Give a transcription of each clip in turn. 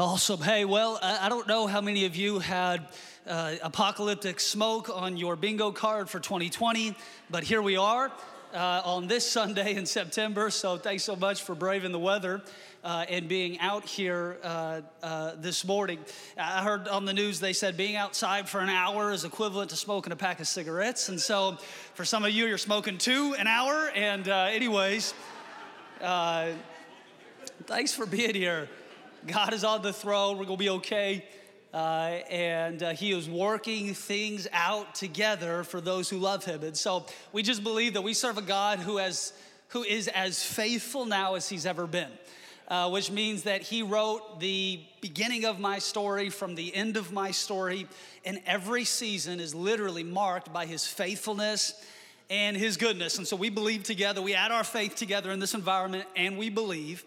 Awesome. Hey, well, I don't know how many of you had uh, apocalyptic smoke on your bingo card for 2020, but here we are uh, on this Sunday in September. So thanks so much for braving the weather. Uh, and being out here uh, uh, this morning. I heard on the news they said being outside for an hour is equivalent to smoking a pack of cigarettes. And so for some of you, you're smoking two an hour. And, uh, anyways, uh, thanks for being here. God is on the throne. We're going to be okay. Uh, and uh, he is working things out together for those who love him. And so we just believe that we serve a God who, has, who is as faithful now as he's ever been. Uh, which means that he wrote the beginning of my story from the end of my story, and every season is literally marked by his faithfulness and his goodness. And so we believe together, we add our faith together in this environment, and we believe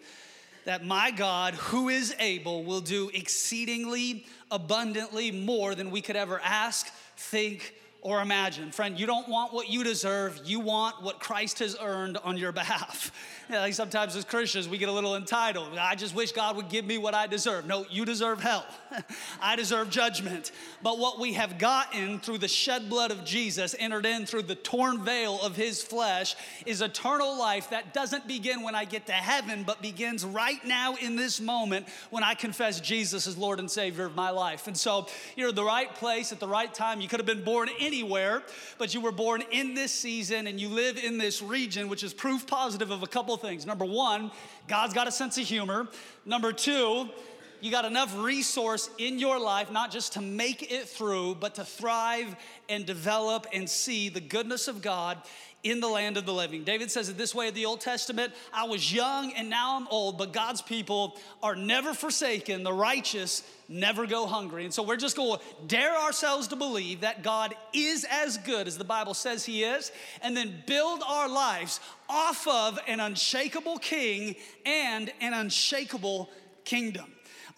that my God, who is able, will do exceedingly abundantly more than we could ever ask, think, or imagine. Friend, you don't want what you deserve, you want what Christ has earned on your behalf. Yeah, like sometimes as Christians, we get a little entitled. I just wish God would give me what I deserve. No, you deserve hell. I deserve judgment. But what we have gotten through the shed blood of Jesus, entered in through the torn veil of his flesh, is eternal life that doesn't begin when I get to heaven, but begins right now in this moment when I confess Jesus as Lord and Savior of my life. And so you're in the right place at the right time. You could have been born anywhere, but you were born in this season and you live in this region, which is proof positive of a couple things. Number one, God's got a sense of humor. Number two, you got enough resource in your life, not just to make it through, but to thrive and develop and see the goodness of God in the land of the living. David says it this way in the Old Testament I was young and now I'm old, but God's people are never forsaken. The righteous never go hungry. And so we're just going to dare ourselves to believe that God is as good as the Bible says He is, and then build our lives off of an unshakable king and an unshakable kingdom.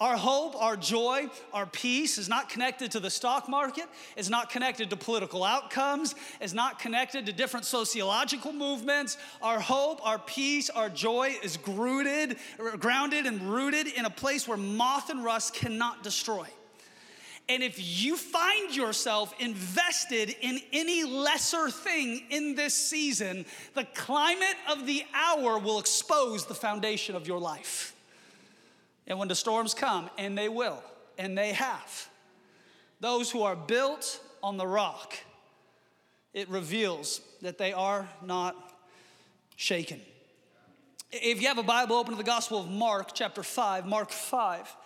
Our hope, our joy, our peace is not connected to the stock market, is not connected to political outcomes, is not connected to different sociological movements. Our hope, our peace, our joy is rooted, er, grounded and rooted in a place where moth and rust cannot destroy. And if you find yourself invested in any lesser thing in this season, the climate of the hour will expose the foundation of your life. And when the storms come, and they will, and they have, those who are built on the rock, it reveals that they are not shaken. If you have a Bible, open to the Gospel of Mark, chapter 5, Mark 5.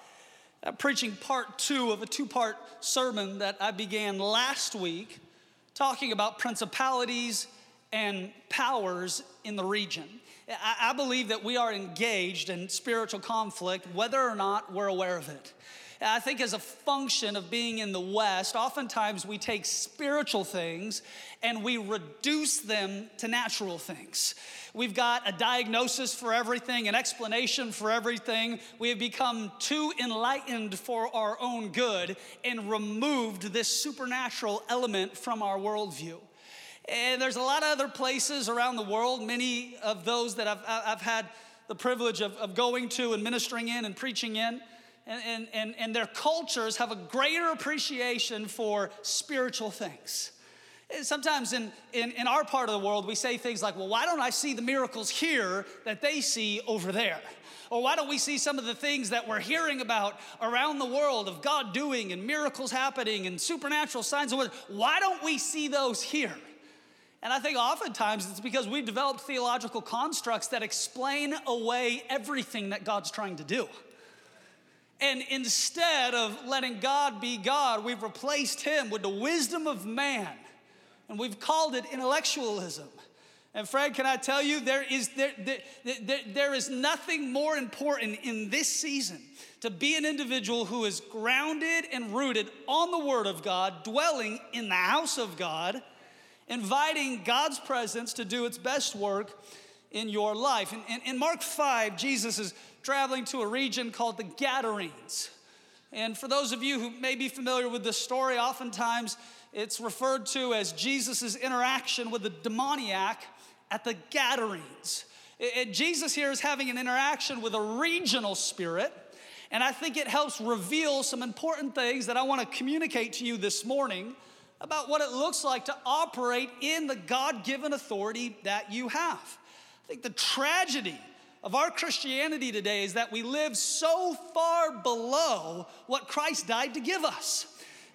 I'm preaching part two of a two part sermon that I began last week talking about principalities and powers in the region. I, believe that we are engaged in spiritual conflict whether or not we're aware of it. I think, as a function of being in the West, oftentimes we take spiritual things and we reduce them to natural things. We've got a diagnosis for everything, an explanation for everything. We have become too enlightened for our own good and removed this supernatural element from our worldview. And there's a lot of other places around the world, many of those that I've, I've had the privilege of, of going to and ministering in and preaching in. And, and, and their cultures have a greater appreciation for spiritual things. Sometimes in, in, in our part of the world, we say things like, well, why don't I see the miracles here that they see over there? Or why don't we see some of the things that we're hearing about around the world of God doing and miracles happening and supernatural signs? Why don't we see those here? And I think oftentimes it's because we've developed theological constructs that explain away everything that God's trying to do. And instead of letting God be God, we've replaced Him with the wisdom of man. And we've called it intellectualism. And friend, can I tell you, there is, there, there, there, there is nothing more important in this season to be an individual who is grounded and rooted on the Word of God, dwelling in the house of God inviting God's presence to do its best work in your life. In, in, in, Mark 5, Jesus is traveling to a region called the Gadarenes. And for those of you who may be familiar with this story, oftentimes it's referred to as Jesus' interaction with the demoniac at the Gadarenes. It, it, Jesus here is having an interaction with a regional spirit And I think it helps reveal some important things that I want to communicate to you this morning about what it looks like to operate in the God given authority that you have. I think the tragedy of our Christianity today is that we live so far below what Christ died to give us.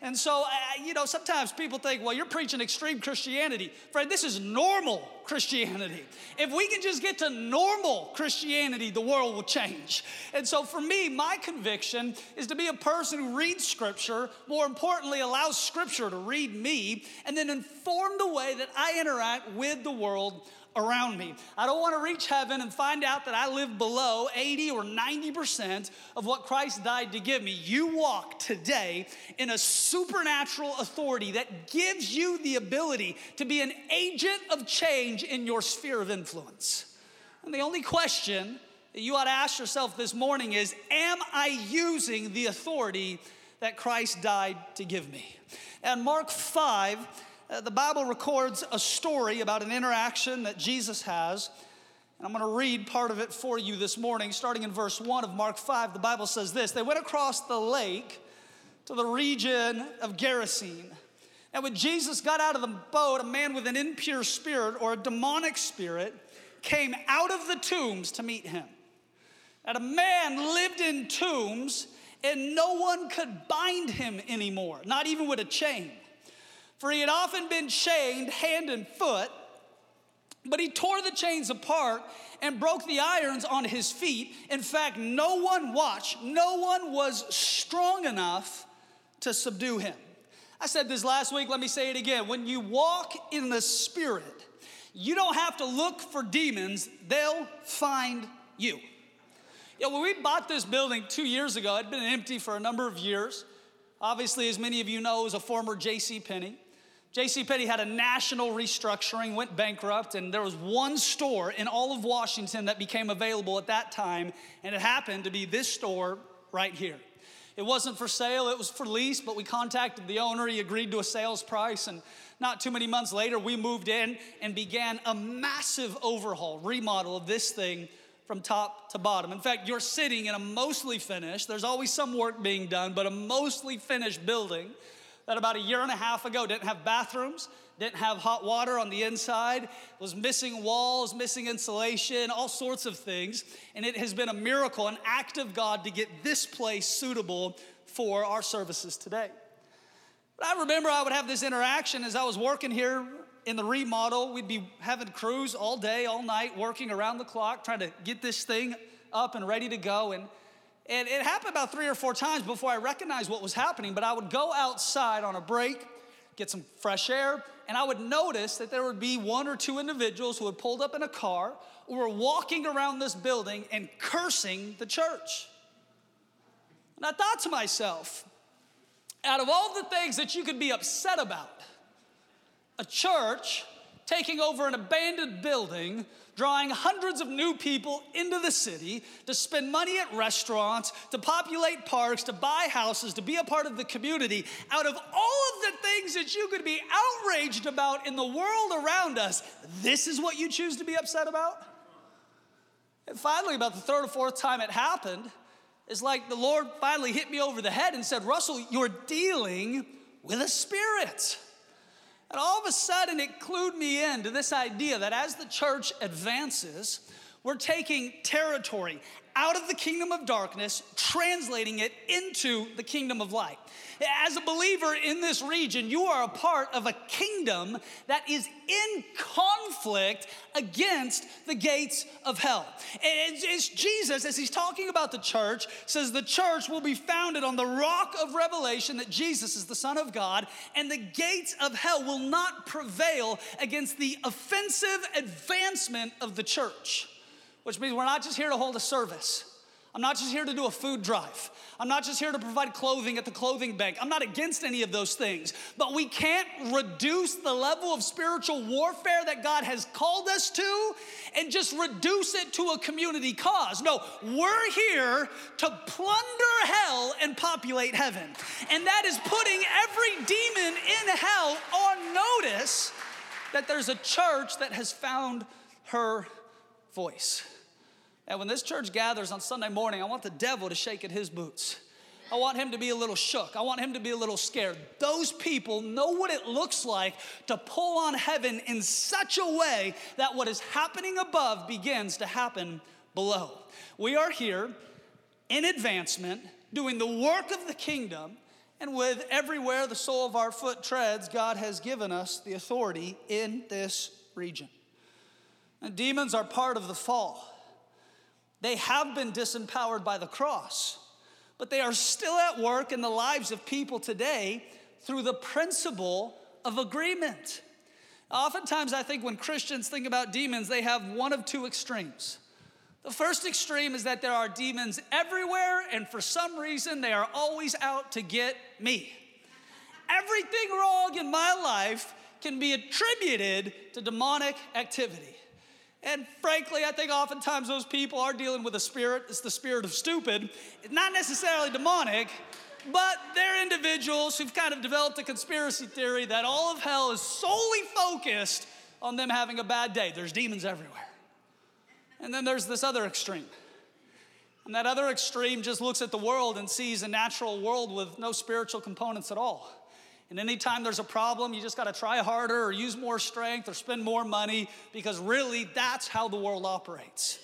And so, uh, you know, sometimes people think, well, you're preaching extreme Christianity. Friend, this is normal Christianity. If we can just get to normal Christianity, the world will change. And so, for me, my conviction is to be a person who reads Scripture, more importantly, allows Scripture to read me, and then inform the way that I interact with the world around me. I don't want to reach heaven and find out that I live below 80 or 90% of what Christ died to give me. You walk today in a supernatural authority that gives you the ability to be an agent of change in your sphere of influence. And the only question that you ought to ask yourself this morning is Am I using the authority that Christ died to give me? And Mark 5, uh, Uh, the Bible records a story about an interaction that Jesus has. And I'm going to read part of it for you this morning, starting in verse 1 of Mark 5. The Bible says this They went across the lake to the region of Gerasene. And when Jesus got out of the boat, a man with an impure spirit or a demonic spirit came out of the tombs to meet him. And a man lived in tombs, and no one could bind him anymore, not even with a chain for he had often been chained hand and foot. But he tore the chains apart and broke the irons on his feet. In fact, no one watched, no one was strong enough to subdue him. I said this last week, let me say it again. When you walk in the Spirit, you don't have to look for demons, they'll find you. Know, when we bought this building two years ago, it had been empty for a number of years. Obviously, as many of you know, was a former J.C. Penney. J.C. Penney had a national restructuring, went bankrupt, and there was one store in all of Washington that became available at that time, and it happened to be this store right here. It wasn't for sale, it was for lease, but we contacted the owner. He agreed to a sales price, and not too many months later, we moved in and began a massive overhaul, remodel of this thing from top to bottom. In fact, you're sitting in a mostly finished, there's always some work being done, but a mostly finished building that about a year and a half ago didn't have bathrooms, didn't have hot water on the inside, was missing walls, missing insulation, all sorts of things. And it has been a miracle, an act of God to get this place suitable for our services today. But I remember I would have this interaction as I was working here in the remodel. We'd be having crews all day, all night, working around the clock, trying to get this thing up and ready to go. And and it happened about three or four times before I recognized what was happening. But I would go outside on a break, get some fresh air, and I would notice that there would be one or two individuals who had pulled up in a car or were walking around this building and cursing the church. And I thought to myself, out of all the things that you could be upset about, a church taking over an abandoned building drawing hundreds of new people into the city to spend money at restaurants, to populate parks, to buy houses, to be a part of the community. Out of all of the things that you could be outraged about in the world around us, this is what you choose to be upset about? And finally, about the third or fourth time it happened, it's like the Lord finally hit me over the head and said, Russell, you're dealing with a spirit. And all of a sudden, it clued me in to this idea that as the church advances, we're taking territory out of the kingdom of darkness, translating it into the kingdom of light. As a believer in this region, you are a part of a kingdom that is in conflict against the gates of hell. It's, Jesus, as he's talking about the church, says the church will be founded on the rock of revelation that Jesus is the Son of God, and the gates of hell will not prevail against the offensive advancement of the church which means we're not just here to hold a service. I'm not just here to do a food drive. I'm not just here to provide clothing at the clothing bank. I'm not against any of those things. But we can't reduce the level of spiritual warfare that God has called us to and just reduce it to a community cause. No, we're here to plunder hell and populate heaven. And that is putting every demon in hell on notice that there's a church that has found her voice. And when this church gathers on Sunday morning, I want the devil to shake at his boots. I want him to be a little shook. I want him to be a little scared. Those people know what it looks like to pull on heaven in such a way that what is happening above begins to happen below. We are here in advancement, doing the work of the kingdom, and with everywhere the sole of our foot treads, God has given us the authority in this region. And demons are part of the fall. They have been disempowered by the cross, but they are still at work in the lives of people today through the principle of agreement. Oftentimes, I think when Christians think about demons, they have one of two extremes. The first extreme is that there are demons everywhere, and for some reason, they are always out to get me. Everything wrong in my life can be attributed to demonic activity. And frankly, I think oftentimes those people are dealing with a spirit. It's the spirit of stupid. It's not necessarily demonic, but they're individuals who've kind of developed a conspiracy theory that all of hell is solely focused on them having a bad day. There's demons everywhere. And then there's this other extreme. And that other extreme just looks at the world and sees a natural world with no spiritual components at all. And anytime there's a problem, you just got to try harder or use more strength or spend more money because really that's how the world operates.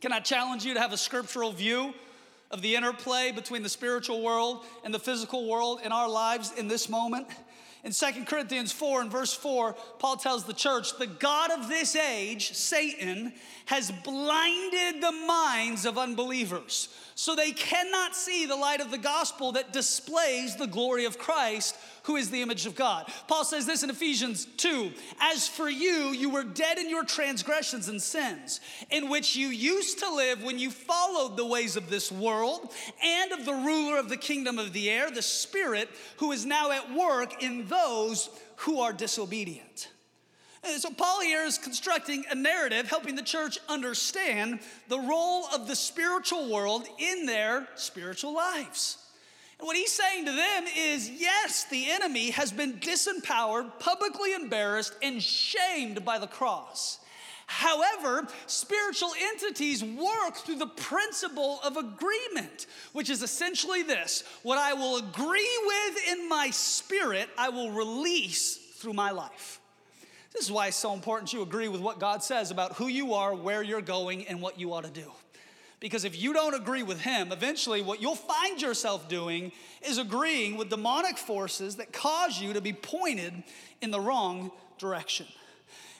Can I challenge you to have a scriptural view of the interplay between the spiritual world and the physical world in our lives in this moment? In 2 Corinthians 4 and verse 4, Paul tells the church, the God of this age, Satan, has blinded the minds of unbelievers so they cannot see the light of the gospel that displays the glory of Christ, who is the image of God. Paul says this in Ephesians 2 As for you, you were dead in your transgressions and sins, in which you used to live when you followed the ways of this world and of the ruler of the kingdom of the air, the Spirit, who is now at work in those who are disobedient. Uh, so, Paul here is constructing a narrative helping the church understand the role of the spiritual world in their spiritual lives. And what he's saying to them is yes, the enemy has been disempowered, publicly embarrassed, and shamed by the cross. However, spiritual entities work through the principle of agreement, which is essentially this what I will agree with in my spirit, I will release through my life. This is why it's so important you agree with what God says about who you are, where you're going, and what you ought to do. Because if you don't agree with Him, eventually what you'll find yourself doing is agreeing with demonic forces that cause you to be pointed in the wrong direction.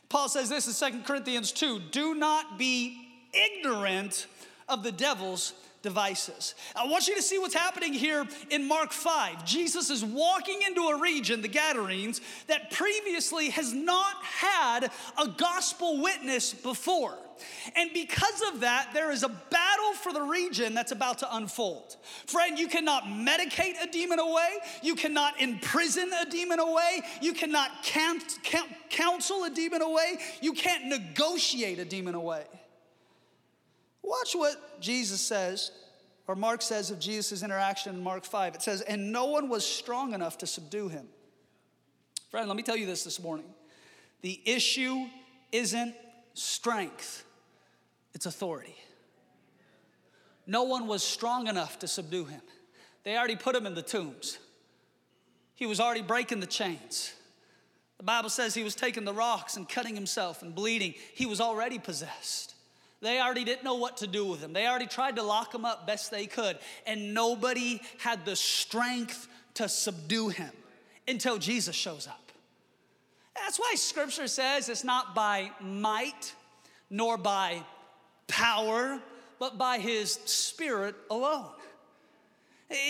Paul says this in 2 Corinthians 2 do not be ignorant of the devil's devices. I want you to see what's happening here in Mark 5. Jesus is walking into a region, the Gadarenes, that previously has not had a gospel witness before. And because of that, there is a battle for the region that's about to unfold. Friend, you cannot medicate a demon away. You cannot imprison a demon away. You cannot counsel a demon away. You can't negotiate a demon away. Watch what Jesus says, or Mark says of Jesus' interaction in Mark 5. It says, And no one was strong enough to subdue him. Friend, let me tell you this this morning. The issue isn't strength, it's authority. No one was strong enough to subdue him. They already put him in the tombs. He was already breaking the chains. The Bible says he was taking the rocks and cutting himself and bleeding. He was already possessed. They already didn't know what to do with him. They already tried to lock him up best they could, and nobody had the strength to subdue him until Jesus shows up. That's why scripture says it's not by might nor by power, but by his spirit alone.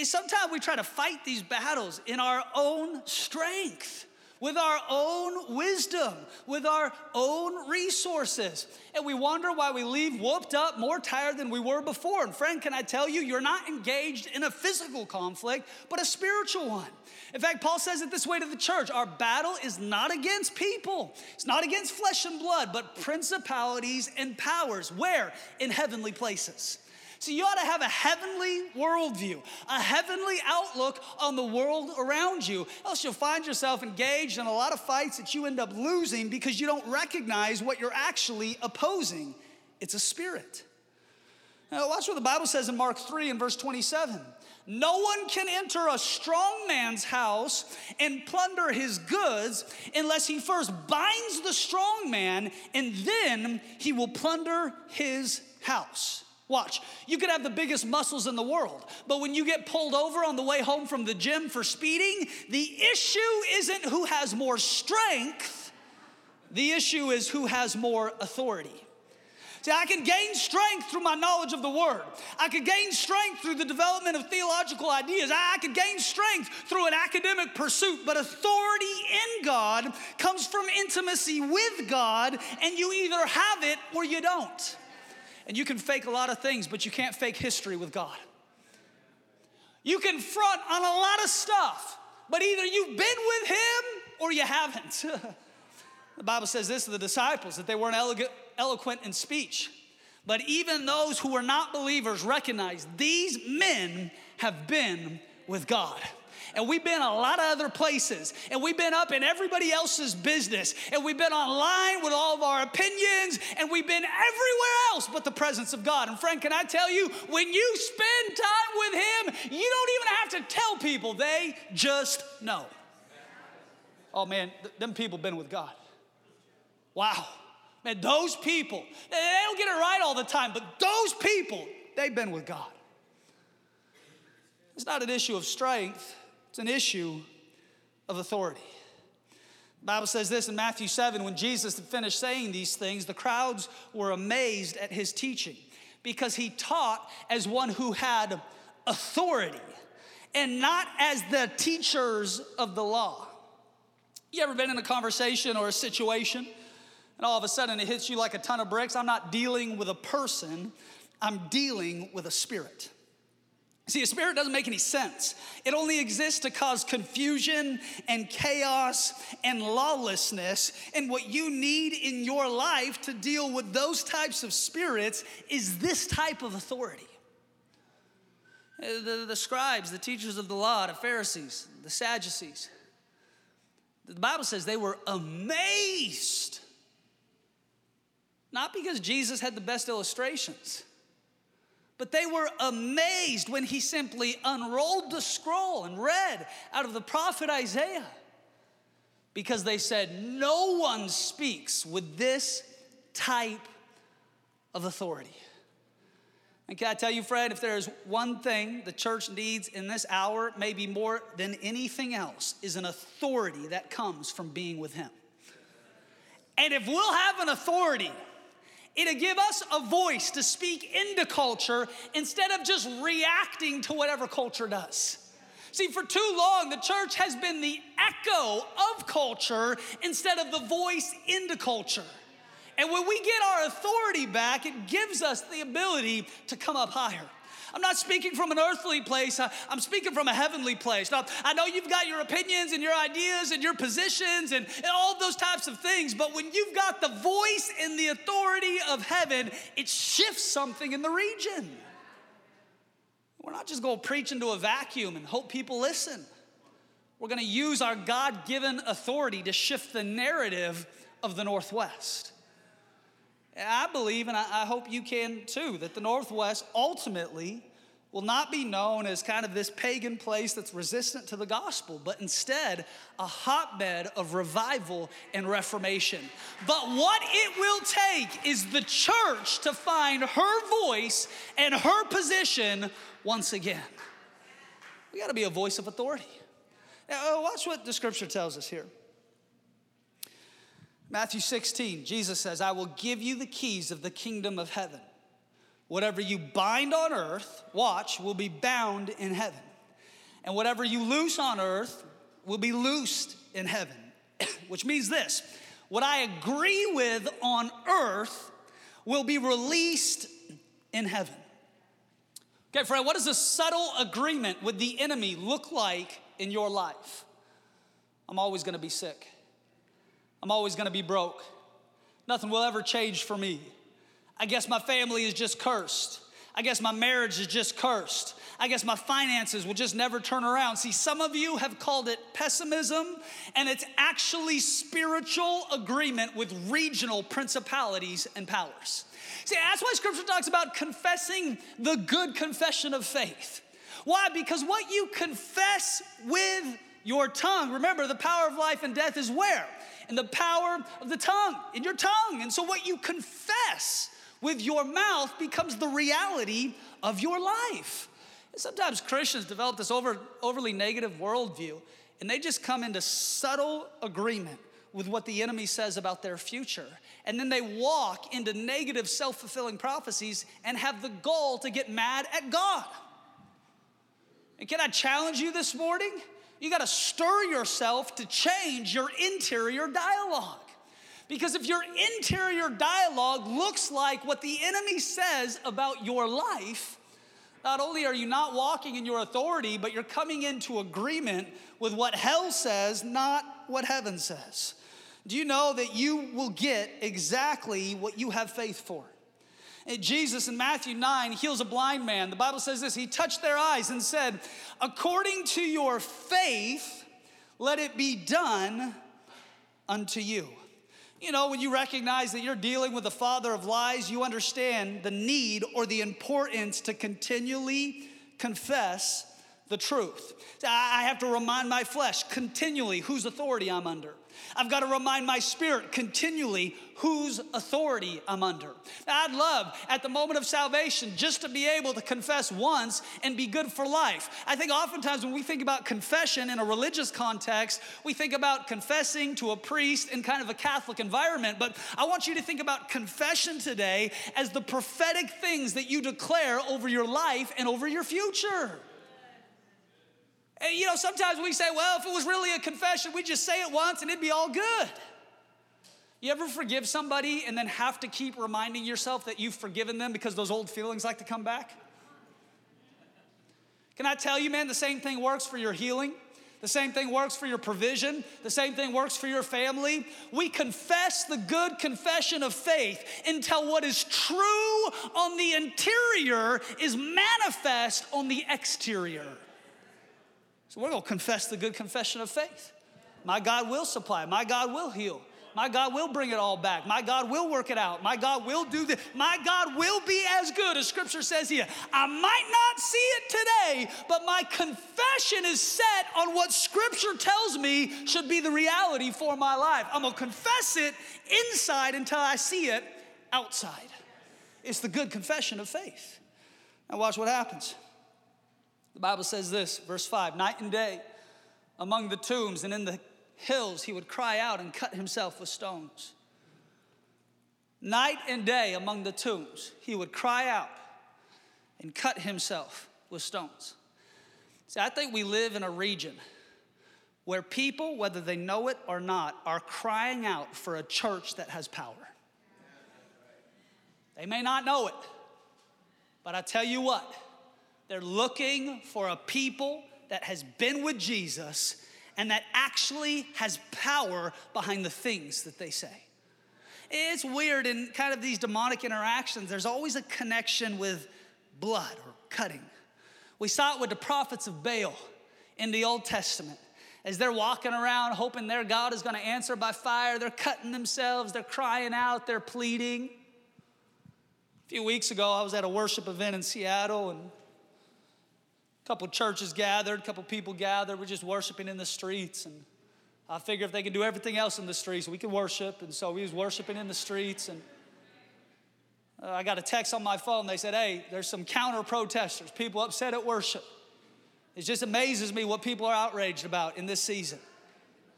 Sometimes we try to fight these battles in our own strength with our own wisdom, with our own resources. And we wonder why we leave whooped up, more tired than we were before. And friend, can I tell you, you're not engaged in a physical conflict, but a spiritual one. In fact, Paul says it this way to the church our battle is not against people, it's not against flesh and blood, but principalities and powers. Where? In heavenly places. So you ought to have a heavenly worldview, a heavenly outlook on the world around you. Else you'll find yourself engaged in a lot of fights that you end up losing because you don't recognize what you're actually opposing. It's a spirit. Now, watch what the Bible says in Mark 3 and verse 27. No one can enter a strong man's house and plunder his goods unless he first binds the strong man and then he will plunder his house. Watch, you could have the biggest muscles in the world, but when you get pulled over on the way home from the gym for speeding, the issue isn't who has more strength, the issue is who has more authority. See, I can gain strength through my knowledge of the Word. I can gain strength through the development of theological ideas. I can gain strength through an academic pursuit. But authority in God comes from intimacy with God, and you either have it or you don't. And you can fake a lot of things, but you can't fake history with God. You can front on a lot of stuff, but either you've been with Him or you haven't. the Bible says this to the disciples that they weren't elegant eloquent in speech. But even those who were not believers recognize these men have been with God. And we've been a lot of other places, and we've been up in everybody else's business, and we've been online with all of our opinions, and we've been everywhere else but the presence of God. And friend, can I tell you, when you spend time with Him, you don't even have to tell people, they just know. Oh man, th- them people been with God. Wow. Man, those people, they don't get it right all the time, but those people, they've been with God. It's not an issue of strength, it's an issue of authority. The Bible says this in Matthew 7 when Jesus had finished saying these things, the crowds were amazed at his teaching because he taught as one who had authority and not as the teachers of the law. You ever been in a conversation or a situation and all of a sudden it hits you like a ton of bricks. I'm not dealing with a person, I'm dealing with a spirit. See, a spirit doesn't make any sense. It only exists to cause confusion and chaos and lawlessness. And what you need in your life to deal with those types of spirits is this type of authority. Uh, the, the scribes, the teachers of the law, the Pharisees, the Sadducees, the Bible says they were amazed not because Jesus had the best illustrations, but they were amazed when he simply unrolled the scroll and read out of the prophet Isaiah. Because they said, No one speaks with this type of authority. And can I tell you, friend, if there's one thing the church needs in this hour, maybe more than anything else, is an authority that comes from being with Him. And if we'll have an authority It'll give us a voice to speak into culture instead of just reacting to whatever culture does. See, for too long, the church has been the echo of culture instead of the voice into culture. And when we get our authority back, it gives us the ability to come up higher. I'm not speaking from an earthly place, I'm speaking from a heavenly place. Now, I know you've got your opinions and your ideas and your positions and, and all those types of things, but when you've got the voice and the authority of heaven, it shifts something in the region. We're not just going to preach into a vacuum and hope people listen. We're going to use our God given authority to shift the narrative of the Northwest. I believe, and I hope you can too, that the Northwest ultimately will not be known as kind of this pagan place that's resistant to the gospel, but instead a hotbed of revival and reformation. But what it will take is the church to find her voice and her position once again. We got to be a voice of authority. Now, uh, watch what the scripture tells us here. Matthew 16, Jesus says, I will give you the keys of the kingdom of heaven. Whatever you bind on earth, watch, will be bound in heaven. And whatever you loose on earth will be loosed in heaven. Which means this what I agree with on earth will be released in heaven. Okay, friend, what does a subtle agreement with the enemy look like in your life? I'm always gonna be sick. I'm always gonna be broke. Nothing will ever change for me. I guess my family is just cursed. I guess my marriage is just cursed. I guess my finances will just never turn around. See, some of you have called it pessimism, and it's actually spiritual agreement with regional principalities and powers. See, that's why scripture talks about confessing the good confession of faith. Why? Because what you confess with your tongue, remember, the power of life and death is where? In the power of the tongue, in your tongue. And so what you confess with your mouth becomes the reality of your life. And sometimes Christians develop this over, overly negative worldview, and they just come into subtle agreement with what the enemy says about their future. And then they walk into negative self fulfilling prophecies and have the goal to get mad at God. And can I challenge you this morning? You got to stir yourself to change your interior dialogue. Because if your interior dialogue looks like what the enemy says about your life, not only are you not walking in your authority, but you're coming into agreement with what hell says, not what heaven says. Do you know that you will get exactly what you have faith for? Jesus in Matthew 9 heals a blind man. The Bible says this He touched their eyes and said, According to your faith, let it be done unto you. You know, when you recognize that you're dealing with the father of lies, you understand the need or the importance to continually confess the truth. I have to remind my flesh continually whose authority I'm under. I've got to remind my spirit continually whose authority I'm under. I'd love at the moment of salvation just to be able to confess once and be good for life. I think oftentimes when we think about confession in a religious context, we think about confessing to a priest in kind of a Catholic environment, but I want you to think about confession today as the prophetic things that you declare over your life and over your future. And you know, sometimes we say, well, if it was really a confession, we'd just say it once and it'd be all good. You ever forgive somebody and then have to keep reminding yourself that you've forgiven them because those old feelings like to come back? Can I tell you, man, the same thing works for your healing. The same thing works for your provision. The same thing works for your family. We confess the good confession of faith until what is true on the interior is manifest on the exterior. So we're going to confess the good confession of faith. My God will supply, my God will heal. My God will bring it all back. My God will work it out. My God will do this. My God will be as good as Scripture says here. I might not see it today, but my confession is set on what Scripture tells me should be the reality for my life. I'm going to confess it inside until I see it outside. It's the good confession of faith. Now, watch what happens. The Bible says this, verse 5 Night and day among the tombs and in the hills, he would cry out and cut himself with stones. Night and day among the tombs, he would cry out and cut himself with stones. See, I think we live in a region where people, whether they know it or not, are crying out for a church that has power. They may not know it, but I tell you what, they're looking for a people that has been with Jesus and that actually has power behind the things that they say. It's weird in kind of these demonic interactions, there's always a connection with blood or cutting. We saw it with the prophets of Baal in the Old Testament. As they're walking around hoping their God is gonna answer by fire, they're cutting themselves, they're crying out, they're pleading. A few weeks ago, I was at a worship event in Seattle, and couple churches gathered, a couple people gathered. We're just worshiping in the streets. And I figure if they can do everything else in the streets, we can worship. And so we was worshiping in the streets. And uh, I got a text on my phone. They said, hey, there's some counter protesters, people upset at worship. It just amazes me what people are outraged about in this season.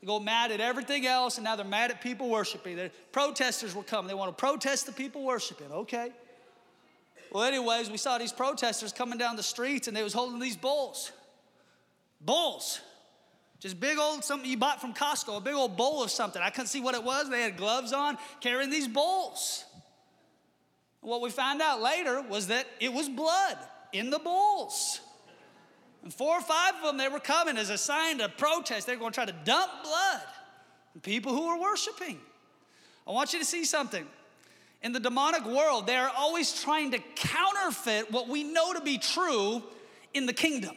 They go mad at everything else, and now they're mad at people worshiping. The protesters will come. They want to protest the people worshiping. Okay. Well, anyways, we saw these protesters coming down the streets and they was holding these bowls. Bowls. Just big old something you bought from Costco, a big old bowl of something. I couldn't see what it was. They had gloves on, carrying these bowls. What we found out later was that it was blood in the bowls. And four or five of them, they were coming as a sign to protest. They were going to try to dump blood on people who were worshiping. I want you to see something. In the demonic world, they are always trying to counterfeit what we know to be true in the kingdom.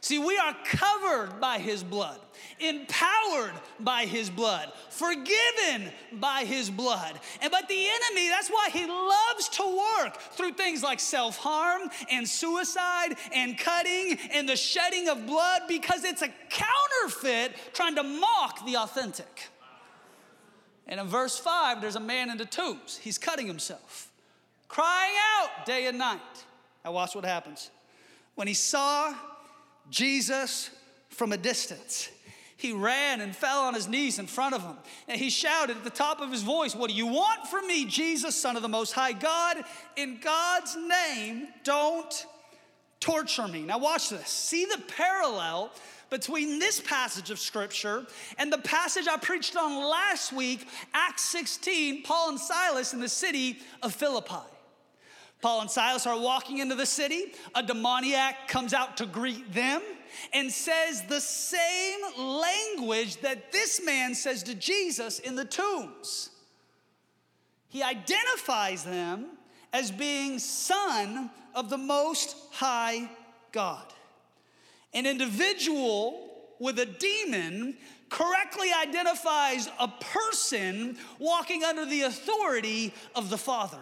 See, we are covered by his blood, empowered by his blood, forgiven by his blood. And but the enemy, that's why he loves to work through things like self-harm and suicide and cutting and the shedding of blood because it's a counterfeit trying to mock the authentic. And in verse 5, there's a man in the tombs. He's cutting himself, crying out day and night. Now watch what happens. When he saw Jesus from a distance. He ran and fell on his knees in front of him. And he shouted at the top of his voice, What do you want from me, Jesus, Son of the Most High God? In God's name, don't torture me. Now, watch this. See the parallel between this passage of scripture and the passage I preached on last week, Acts 16, Paul and Silas in the city of Philippi. Paul and Silas are walking into the city. A demoniac comes out to greet them and says the same language that this man says to Jesus in the tombs. He identifies them as being son of the most high God. An individual with a demon correctly identifies a person walking under the authority of the Father.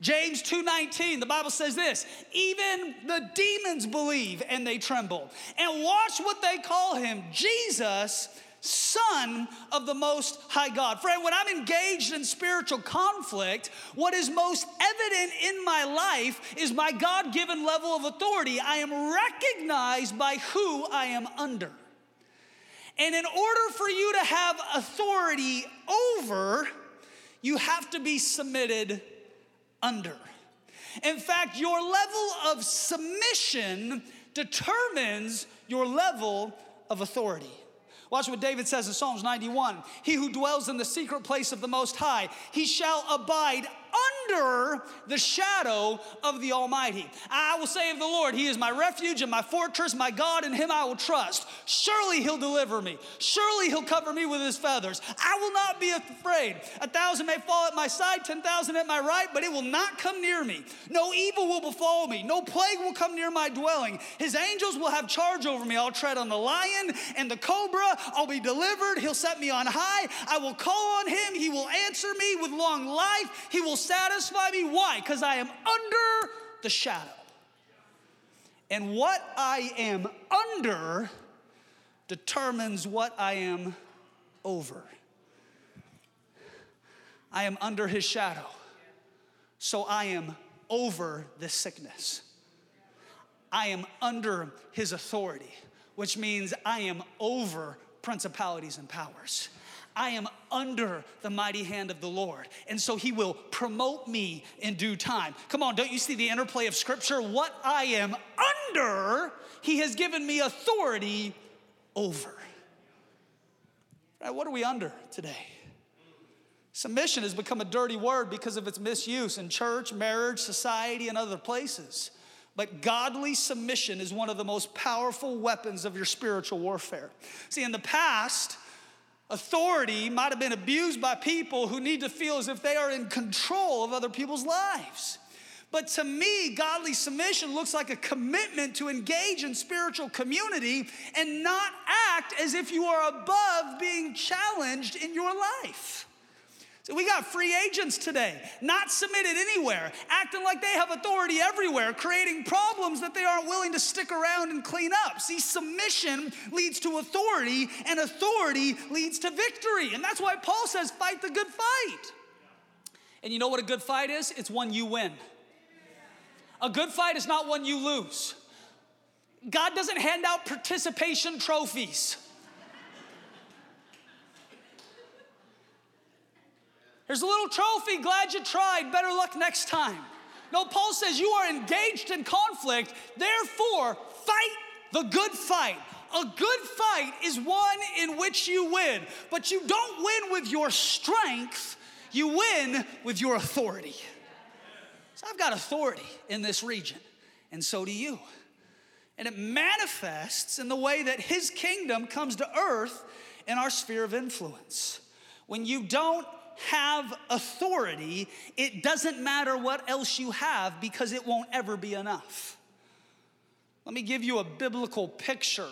James 2:19, the Bible says this, even the demons believe and they tremble. And watch what they call him, Jesus, Son of the Most High God. Friend, when I'm engaged in spiritual conflict, what is most evident in my life is my God given level of authority. I am recognized by who I am under. And in order for you to have authority over, you have to be submitted under. In fact, your level of submission determines your level of authority. Watch what David says in Psalms 91 He who dwells in the secret place of the Most High, he shall abide under the shadow of the Almighty. I will say of the Lord, He is my refuge and my fortress, my God, in Him I will trust. Surely He'll deliver me. Surely He'll cover me with His feathers. I will not be afraid. A thousand may fall at my side, 10,000 at my right, but it will not come near me. No evil will befall me. No plague will come near my dwelling. His angels will have charge over me. I'll tread on the lion and the cobra. I'll be delivered. He'll set me on high. I will call on Him. He will answer me with long life. He will satisfy me. Why? Because I am under the shadow. And what I am under determines what I am over. I am under his shadow, so I am over this sickness. I am under his authority, which means I am over principalities and powers. I am under the mighty hand of the Lord. And so he will promote me in due time. Come on, don't you see the interplay of scripture? What I am under, he has given me authority over. Right, what are we under today? Submission has become a dirty word because of its misuse in church, marriage, society, and other places. But godly submission is one of the most powerful weapons of your spiritual warfare. See, in the past, authority might have been abused by people who need to feel as if they are in control of other people's lives. But to me, godly submission looks like a commitment to engage in spiritual community and not act as if you are above being challenged in your life. We got free agents today, not submitted anywhere, acting like they have authority everywhere, creating problems that they aren't willing to stick around and clean up. See, submission leads to authority, and authority leads to victory. And that's why Paul says, fight the good fight. And you know what a good fight is? It's one you win. A good fight is not one you lose. God doesn't hand out participation trophies. There's a little trophy, glad you tried, better luck next time. No, Paul says you are engaged in conflict, therefore, fight the good fight. A good fight is one in which you win, but you don't win with your strength, you win with your authority. So I've got authority in this region, and so do you. And it manifests in the way that his kingdom comes to earth in our sphere of influence. When you don't have authority, it doesn't matter what else you have because it won't ever be enough. Let me give you a biblical picture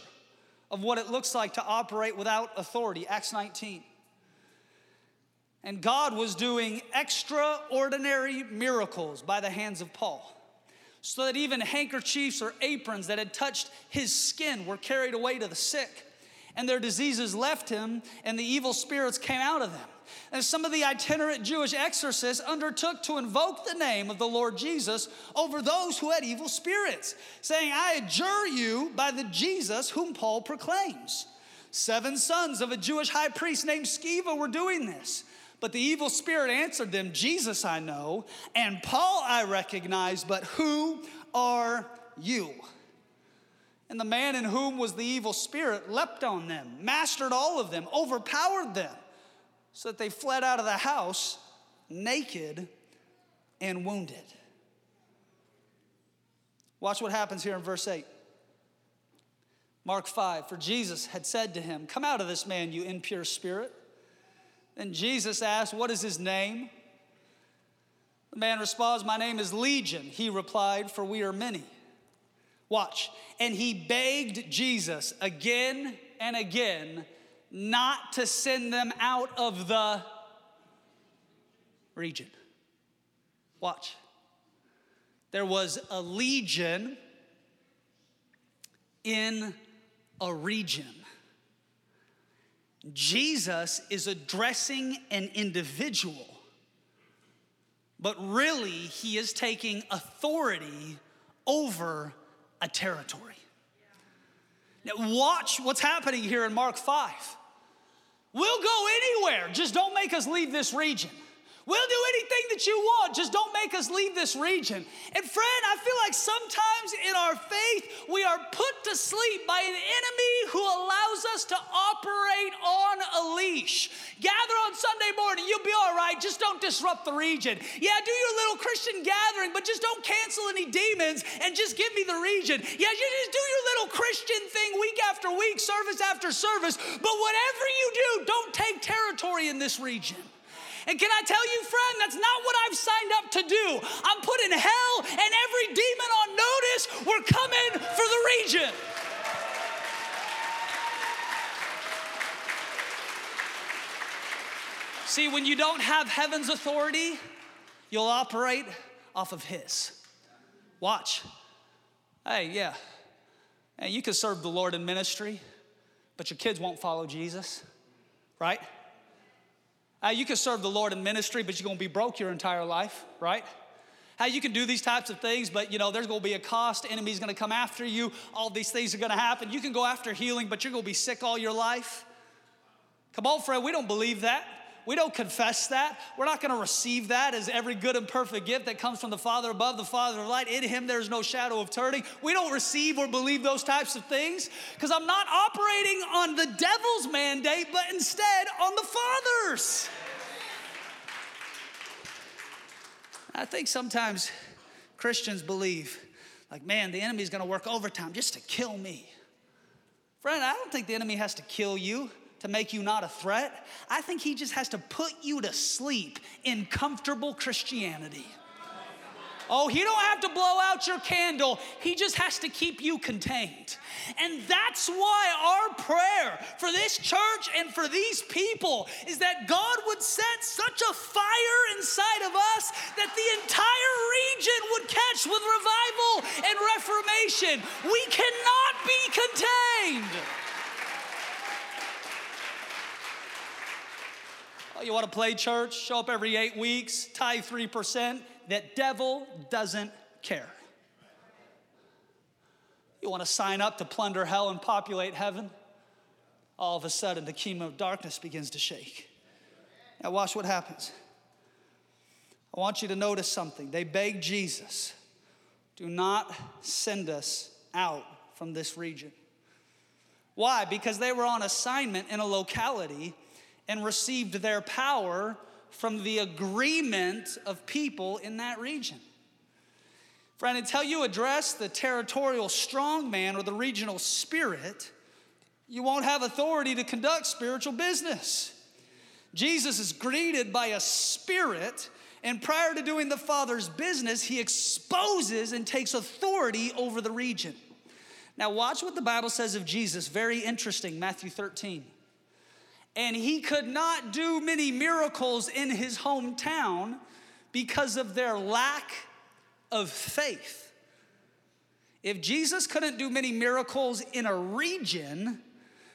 of what it looks like to operate without authority. Acts 19. And God was doing extraordinary miracles by the hands of Paul, so that even handkerchiefs or aprons that had touched his skin were carried away to the sick, and their diseases left him, and the evil spirits came out of them. And some of the itinerant Jewish exorcists undertook to invoke the name of the Lord Jesus over those who had evil spirits, saying, I adjure you by the Jesus whom Paul proclaims. Seven sons of a Jewish high priest named Sceva were doing this. But the evil spirit answered them, Jesus I know, and Paul I recognize, but who are you? And the man in whom was the evil spirit leapt on them, mastered all of them, overpowered them, so that they fled out of the house naked and wounded. Watch what happens here in verse 8. Mark 5 For Jesus had said to him, Come out of this man, you impure spirit. Then Jesus asked, What is his name? The man responds, My name is Legion. He replied, For we are many. Watch. And he begged Jesus again and again not to send them out of the region. Watch. There was a legion in a region. Jesus is addressing an individual, but really he is taking authority over a territory. Now, watch what's happening here in Mark 5. We'll go anywhere, just don't make us leave this region. We'll do anything that you want, just don't make us leave this region. And friend, I feel like sometimes in our faith, we are put to sleep by an enemy who allows us to operate on a leash. Gather on Sunday morning, you'll be all right, just don't disrupt the region. Yeah, do your little Christian gathering, but just don't cancel any demons and just give me the region. Yeah, you just do your little Christian thing week after week, service after service, but whatever you do, don't take territory in this region. And can I tell you, friend, that's not what I've signed up to do. I'm putting hell and every demon on notice. We're coming for the region. See, when you don't have heaven's authority, you'll operate off of His. Watch. Hey, yeah. And you can serve the Lord in ministry, but your kids won't follow Jesus, right? Uh, you can serve the Lord in ministry, but you're gonna be broke your entire life, right? How you can do these types of things, but you know, there's gonna be a cost, enemy's gonna come after you, all these things are gonna happen. You can go after healing, but you're gonna be sick all your life. Come on, friend, we don't believe that. We don't confess that. We're not going to receive that as every good and perfect gift that comes from the Father above, the Father of light. In Him, there's no shadow of turning. We don't receive or believe those types of things because I'm not operating on the devil's mandate, but instead on the Father's. I think sometimes Christians believe, like, man, the enemy's going to work overtime just to kill me. Friend, I don't think the enemy has to kill you to make you not a threat. I think he just has to put you to sleep in comfortable Christianity. Oh, he don't have to blow out your candle. He just has to keep you contained. And that's why our prayer for this church and for these people is that God would set such a fire inside of us that the entire region would catch with revival and reformation. We cannot be contained. Oh, you want to play church? Show up every eight weeks, tie 3%. That devil doesn't care. You want to sign up to plunder hell and populate heaven? All of a sudden, the kingdom of darkness begins to shake. Now, watch what happens. I want you to notice something. They beg Jesus, do not send us out from this region. Why? Because they were on assignment in a locality and received their power from the agreement of people in that region. Friend, until you address the territorial strongman or the regional spirit, you won't have authority to conduct spiritual business. Jesus is greeted by a spirit, and prior to doing the Father's business, he exposes and takes authority over the region. Now, watch what the Bible says of Jesus. Very interesting, Matthew 13. And he could not do many miracles in his hometown because of their lack of faith. If Jesus couldn't do many miracles in a region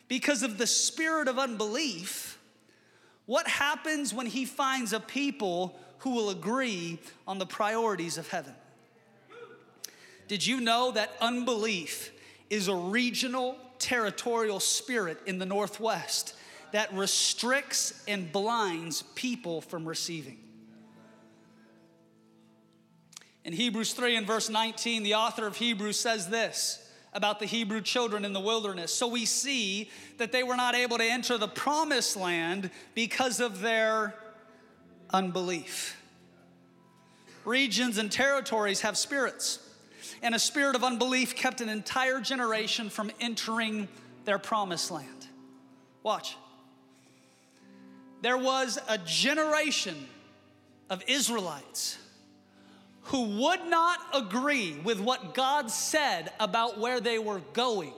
because of the spirit of unbelief, what happens when he finds a people who will agree on the priorities of heaven? Did you know that unbelief is a regional territorial spirit in the Northwest that restricts and blinds people from receiving? In Hebrews 3 and verse 19, the author of Hebrews says this about the Hebrew children in the wilderness. So we see that they were not able to enter the promised land because of their unbelief. Regions and territories have spirits, and a spirit of unbelief kept an entire generation from entering their promised land. Watch. There was a generation of Israelites who would not agree with what God said about where they were going.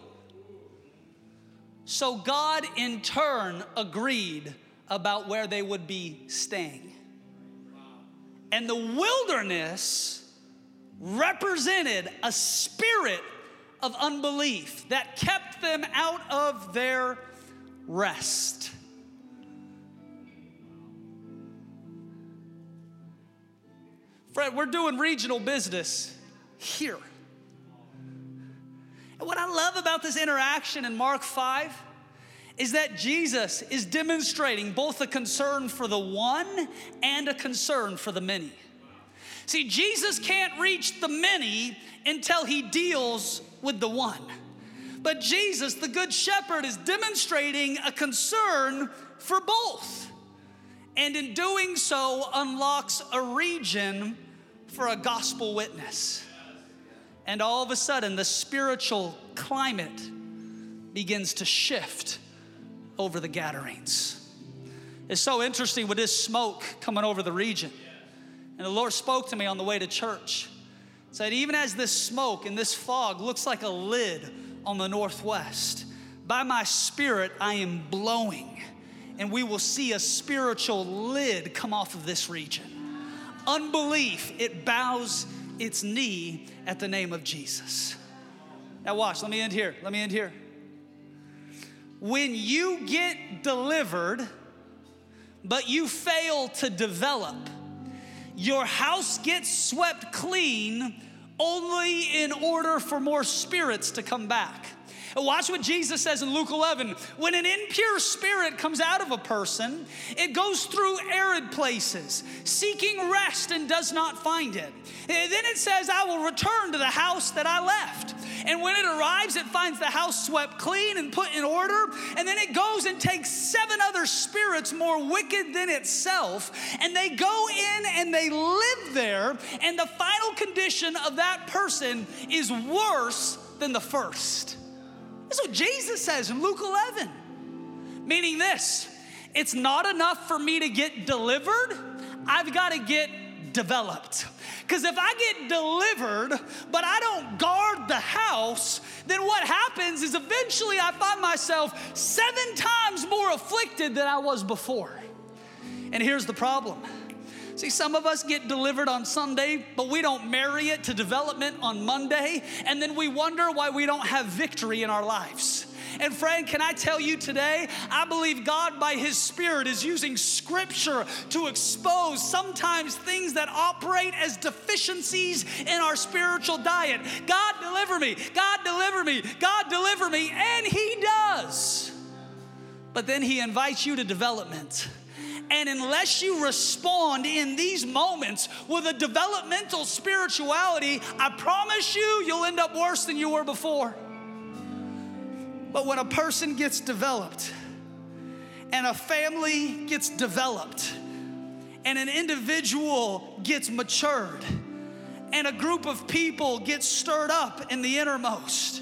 So God, in turn, agreed about where they would be staying. And the wilderness represented a spirit of unbelief that kept them out of their rest. Friend, we're doing regional business here. And what I love about this interaction in Mark 5 is that Jesus is demonstrating both a concern for the one and a concern for the many. See, Jesus can't reach the many until he deals with the one. But Jesus, the Good Shepherd, is demonstrating a concern for both. And in doing so, unlocks a region for a gospel witness. And all of a sudden, the spiritual climate begins to shift over the gatherings. It's so interesting with this smoke coming over the region. And the Lord spoke to me on the way to church. Said, even as this smoke and this fog looks like a lid on the northwest, by my spirit I am blowing, and we will see a spiritual lid come off of this region unbelief, it bows its knee at the name of Jesus. Now, watch, let me end here. Let me end here. When you get delivered, but you fail to develop, your house gets swept clean only in order for more spirits to come back. Watch what Jesus says in Luke 11. When an impure spirit comes out of a person, it goes through arid places, seeking rest and does not find it. And then it says, I will return to the house that I left. And when it arrives, it finds the house swept clean and put in order. And then it goes and takes seven other spirits more wicked than itself. And they go in and they live there. And the final condition of that person is worse than the first. That's what Jesus says in Luke 11. Meaning this it's not enough for me to get delivered, I've got to get developed. Because if I get delivered, but I don't guard the house, then what happens is eventually I find myself seven times more afflicted than I was before. And here's the problem See, some of us get delivered on Sunday, but we don't marry it to development on Monday, and then we wonder why we don't have victory in our lives. And friend, can I tell you today, I believe God by His Spirit is using Scripture to expose sometimes things that operate as deficiencies in our spiritual diet. God deliver me, God deliver me, God deliver me, and He does. But then He invites you to development. And unless you respond in these moments with a developmental spirituality, I promise you, you'll end up worse than you were before. But when a person gets developed, and a family gets developed, and an individual gets matured, and a group of people gets stirred up in the innermost,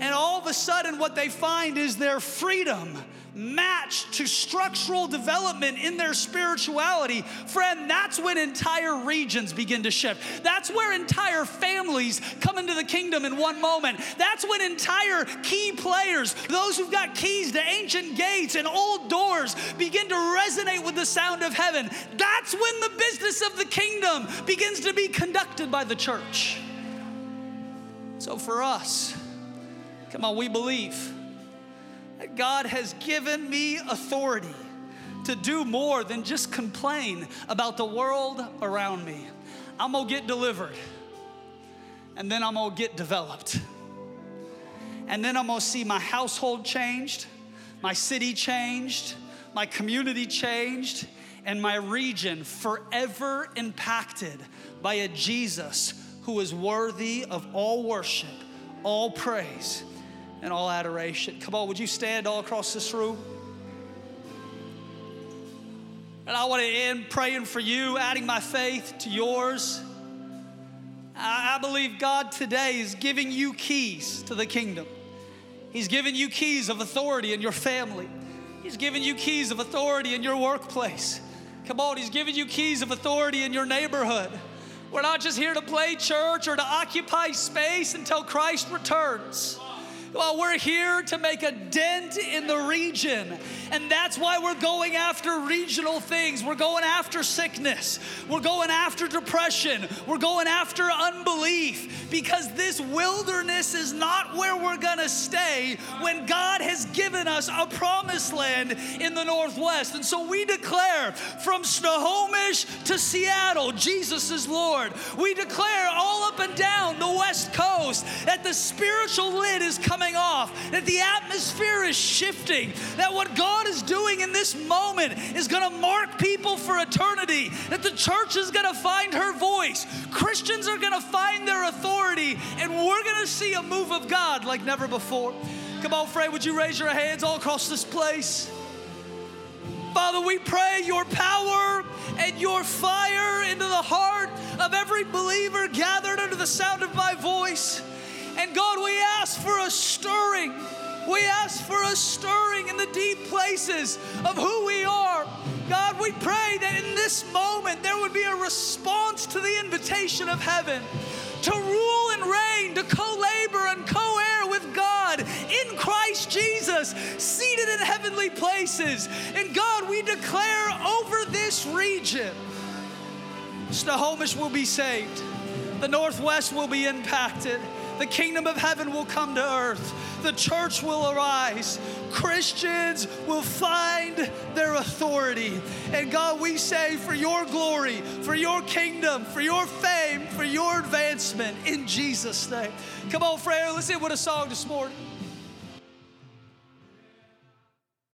and all of a sudden, what they find is their freedom matched to structural development in their spirituality, friend, that's when entire regions begin to shift. That's where entire families come into the kingdom in one moment. That's when entire key players, those who've got keys to ancient gates and old doors, begin to resonate with the sound of heaven. That's when the business of the kingdom begins to be conducted by the church. So for us, come on, we believe God has given me authority to do more than just complain about the world around me. I'm gonna get delivered, and then I'm gonna get developed. And then I'm gonna see my household changed, my city changed, my community changed, and my region forever impacted by a Jesus who is worthy of all worship, all praise, and all adoration. Come on, would you stand all across this room? And I want to end praying for you, adding my faith to yours. I believe God today is giving you keys to the kingdom. He's giving you keys of authority in your family. He's giving you keys of authority in your workplace. Come on, He's giving you keys of authority in your neighborhood. We're not just here to play church or to occupy space until Christ returns. Well, we're here to make a dent in the region. And that's why we're going after regional things. We're going after sickness. We're going after depression. We're going after unbelief because this wilderness is not where we're going to stay when God has given us a promised land in the Northwest. And so we declare from Snohomish to Seattle, Jesus is Lord. We declare all up and down the West Coast that the spiritual lid is coming coming off, that the atmosphere is shifting, that what God is doing in this moment is going to mark people for eternity, that the church is going to find her voice, Christians are going to find their authority, and we're going to see a move of God like never before. Come on, friend, would you raise your hands all across this place? Father, we pray your power and your fire into the heart of every believer gathered under the sound of my voice. And God, we ask for a stirring. We ask for a stirring in the deep places of who we are. God, we pray that in this moment there would be a response to the invitation of heaven to rule and reign, to co labor and co heir with God in Christ Jesus, seated in heavenly places. And God, we declare over this region Snohomish will be saved, the Northwest will be impacted. The kingdom of heaven will come to earth. The church will arise. Christians will find their authority. And God, we say for your glory, for your kingdom, for your fame, for your advancement in Jesus' name. Come on, friend, let's end with a song this morning.